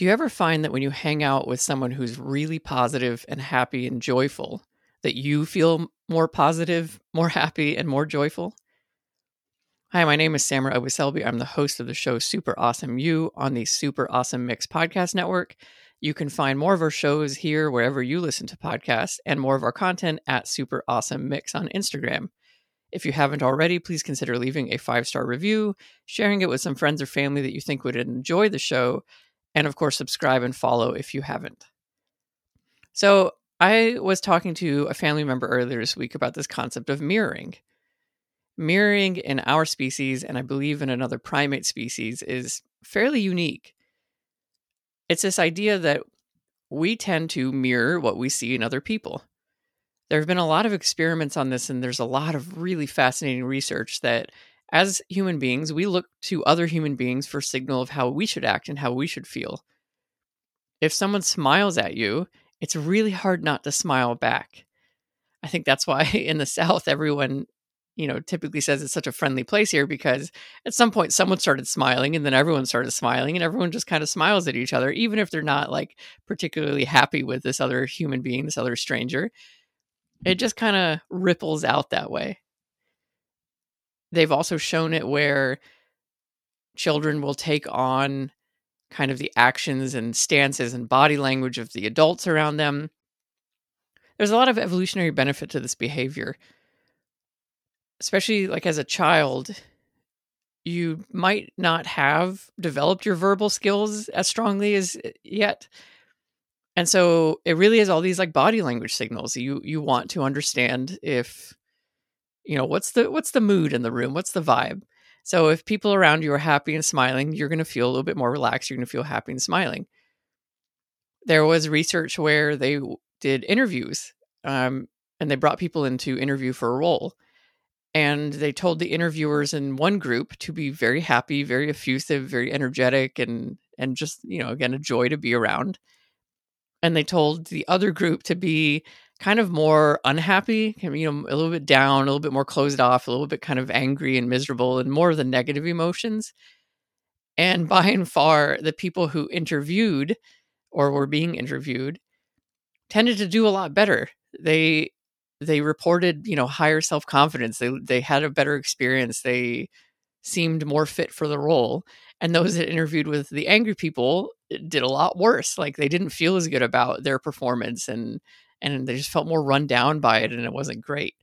Do you ever find that when you hang out with someone who's really positive and happy and joyful, that you feel more positive, more happy, and more joyful? Hi, my name is Samra Abu I'm the host of the show Super Awesome You on the Super Awesome Mix podcast network. You can find more of our shows here wherever you listen to podcasts and more of our content at Super Awesome Mix on Instagram. If you haven't already, please consider leaving a five star review, sharing it with some friends or family that you think would enjoy the show, and of course, subscribe and follow if you haven't. So, I was talking to a family member earlier this week about this concept of mirroring. Mirroring in our species, and I believe in another primate species, is fairly unique. It's this idea that we tend to mirror what we see in other people. There have been a lot of experiments on this, and there's a lot of really fascinating research that as human beings, we look to other human beings for signal of how we should act and how we should feel. If someone smiles at you, it's really hard not to smile back. I think that's why in the South, everyone, you know, typically says it's such a friendly place here because at some point someone started smiling and then everyone started smiling and everyone just kind of smiles at each other, even if they're not like particularly happy with this other human being, this other stranger. It just kind of ripples out that way. They've also shown it where children will take on kind of the actions and stances and body language of the adults around them. There's a lot of evolutionary benefit to this behavior. Especially like as a child, you might not have developed your verbal skills as strongly as eh, yet. And so it really is all these like body language signals. You you want to understand if you know what's the what's the mood in the room? What's the vibe? So if people around you are happy and smiling you're going to feel a little bit more relaxed you're going to feel happy and smiling. There was research where they did interviews um, and they brought people in to interview for a role and they told the interviewers in one group to be very happy very effusive very energetic and and just you know again a joy to be around and they told the other group to be kind of more unhappy, you know, a little bit down, a little bit more closed off, a little bit kind of angry and miserable, and more of the negative emotions. And by and far, the people who interviewed or were being interviewed tended to do a lot better. They they reported, you know, higher self confidence. They they had a better experience. They seemed more fit for the role. And those that interviewed with the angry people did a lot worse. Like they didn't feel as good about their performance and and they just felt more run down by it and it wasn't great.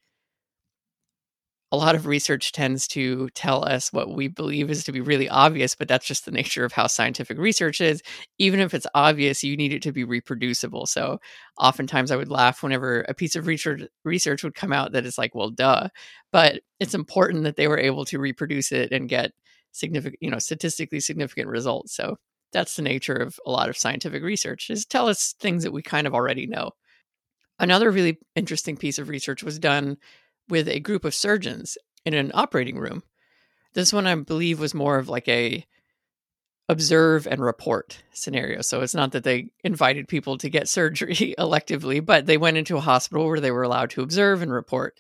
A lot of research tends to tell us what we believe is to be really obvious, but that's just the nature of how scientific research is. Even if it's obvious, you need it to be reproducible. So oftentimes I would laugh whenever a piece of research research would come out that is like, well, duh. But it's important that they were able to reproduce it and get significant, you know, statistically significant results. So that's the nature of a lot of scientific research is tell us things that we kind of already know. Another really interesting piece of research was done with a group of surgeons in an operating room. This one, I believe, was more of like a observe and report scenario. So it's not that they invited people to get surgery electively, but they went into a hospital where they were allowed to observe and report.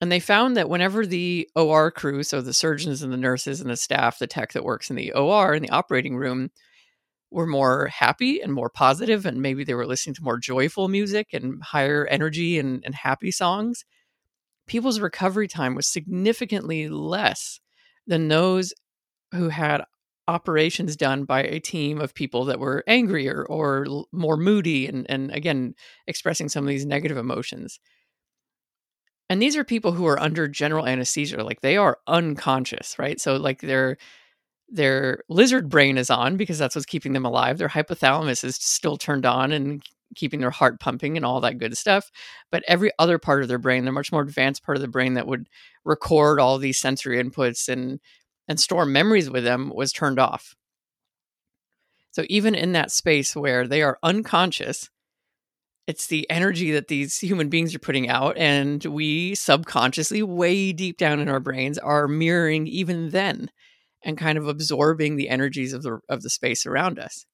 And they found that whenever the OR crew, so the surgeons and the nurses and the staff, the tech that works in the OR in the operating room, were more happy and more positive and maybe they were listening to more joyful music and higher energy and, and happy songs people's recovery time was significantly less than those who had operations done by a team of people that were angrier or more moody and, and again expressing some of these negative emotions. And these are people who are under general anesthesia like they are unconscious right? So like they're their lizard brain is on because that's what's keeping them alive. Their hypothalamus is still turned on and keeping their heart pumping and all that good stuff. But every other part of their brain, the much more advanced part of the brain that would record all these sensory inputs and and store memories with them was turned off. So even in that space where they are unconscious, it's the energy that these human beings are putting out and we subconsciously way deep down in our brains are mirroring even then and kind of absorbing the energies of the of the space around us.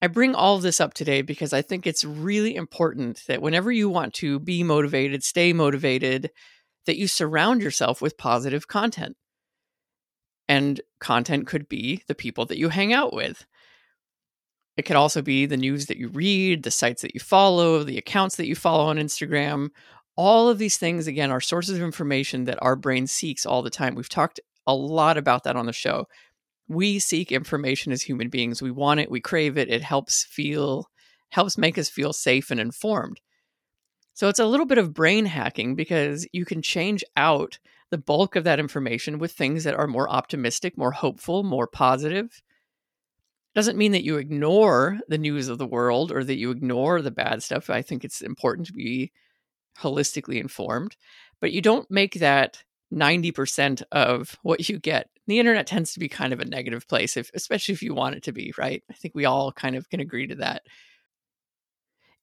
I bring all this up today because I think it's really important that whenever you want to be motivated, stay motivated, that you surround yourself with positive content. And content could be the people that you hang out with. It could also be the news that you read, the sites that you follow, the accounts that you follow on Instagram. All of these things, again, are sources of information that our brain seeks all the time. We've talked a lot about that on the show. We seek information as human beings. We want it, we crave it. It helps feel, helps make us feel safe and informed. So it's a little bit of brain hacking because you can change out the bulk of that information with things that are more optimistic, more hopeful, more positive. Doesn't mean that you ignore the news of the world or that you ignore the bad stuff. I think it's important to be holistically informed, but you don't make that 90% of what you get. The internet tends to be kind of a negative place, if, especially if you want it to be, right? I think we all kind of can agree to that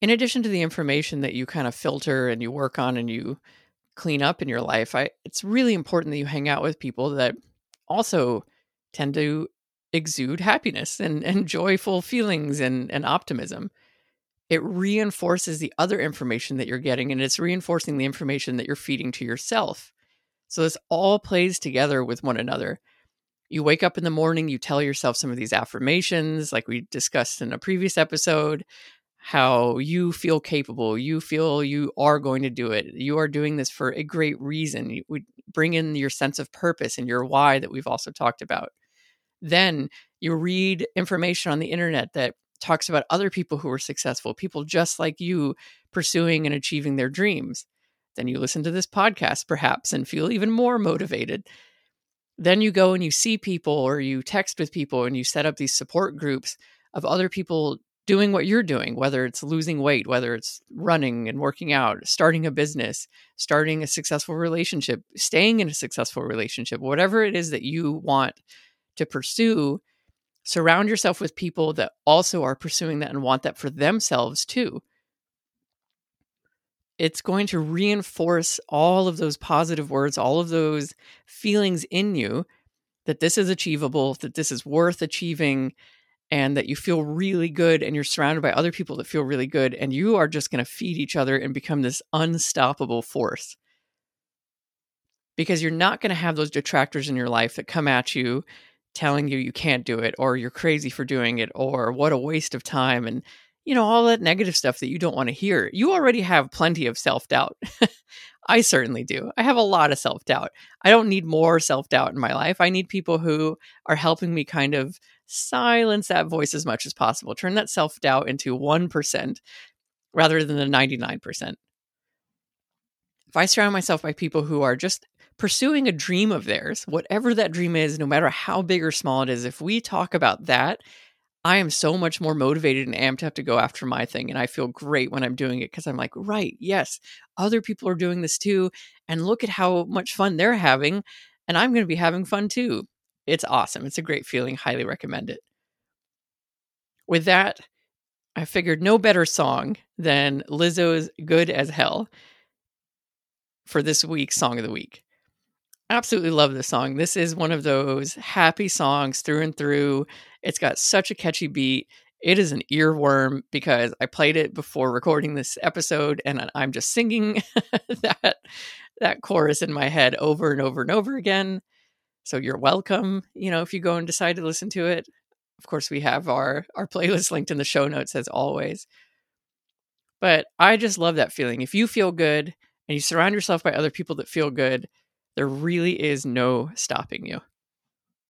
in addition to the information that you kind of filter and you work on and you clean up in your life, I, it's really important that you hang out with people that also tend to exude happiness and, and joyful feelings and, and optimism. It reinforces the other information that you're getting and it's reinforcing the information that you're feeding to yourself. So this all plays together with one another. You wake up in the morning, you tell yourself some of these affirmations, like we discussed in a previous episode how you feel capable, you feel you are going to do it. You are doing this for a great reason. You bring in your sense of purpose and your why that we've also talked about. Then you read information on the internet that talks about other people who are successful, people just like you pursuing and achieving their dreams. Then you listen to this podcast perhaps and feel even more motivated. Then you go and you see people or you text with people and you set up these support groups of other people doing what you're doing, whether it's losing weight, whether it's running and working out, starting a business, starting a successful relationship, staying in a successful relationship, whatever it is that you want to pursue, surround yourself with people that also are pursuing that and want that for themselves too. It's going to reinforce all of those positive words, all of those feelings in you that this is achievable, that this is worth achieving, and that you feel really good and you're surrounded by other people that feel really good and you are just going to feed each other and become this unstoppable force. Because you're not going to have those detractors in your life that come at you telling you you can't do it or you're crazy for doing it or what a waste of time and you know all that negative stuff that you don't want to hear you already have plenty of self-doubt i certainly do i have a lot of self-doubt i don't need more self-doubt in my life i need people who are helping me kind of silence that voice as much as possible. Turn that self doubt into 1% rather than the 99%. If I surround myself by people who are just pursuing a dream of theirs, whatever that dream is, no matter how big or small it is, if we talk about that, I am so much more motivated and amped up to go after my thing. And I feel great when I'm doing it because I'm like, right, yes, other people are doing this too. And look at how much fun they're having. And I'm going to be having fun too. It's awesome. It's a great feeling. Highly recommend it. With that, I figured no better song than Lizzo's Good as Hell for this week's Song of the Week. Absolutely love this song. This is one of those happy songs through and through. It's got such a catchy beat. It is an earworm because I played it before recording this episode and I'm just singing that that chorus in my head over and over and over again. So you're welcome, you know, if you go and decide to listen to it. Of course, we have our our playlist linked in the show notes as always. But I just love that feeling. If you feel good and you surround yourself by other people that feel good, there really is no stopping you.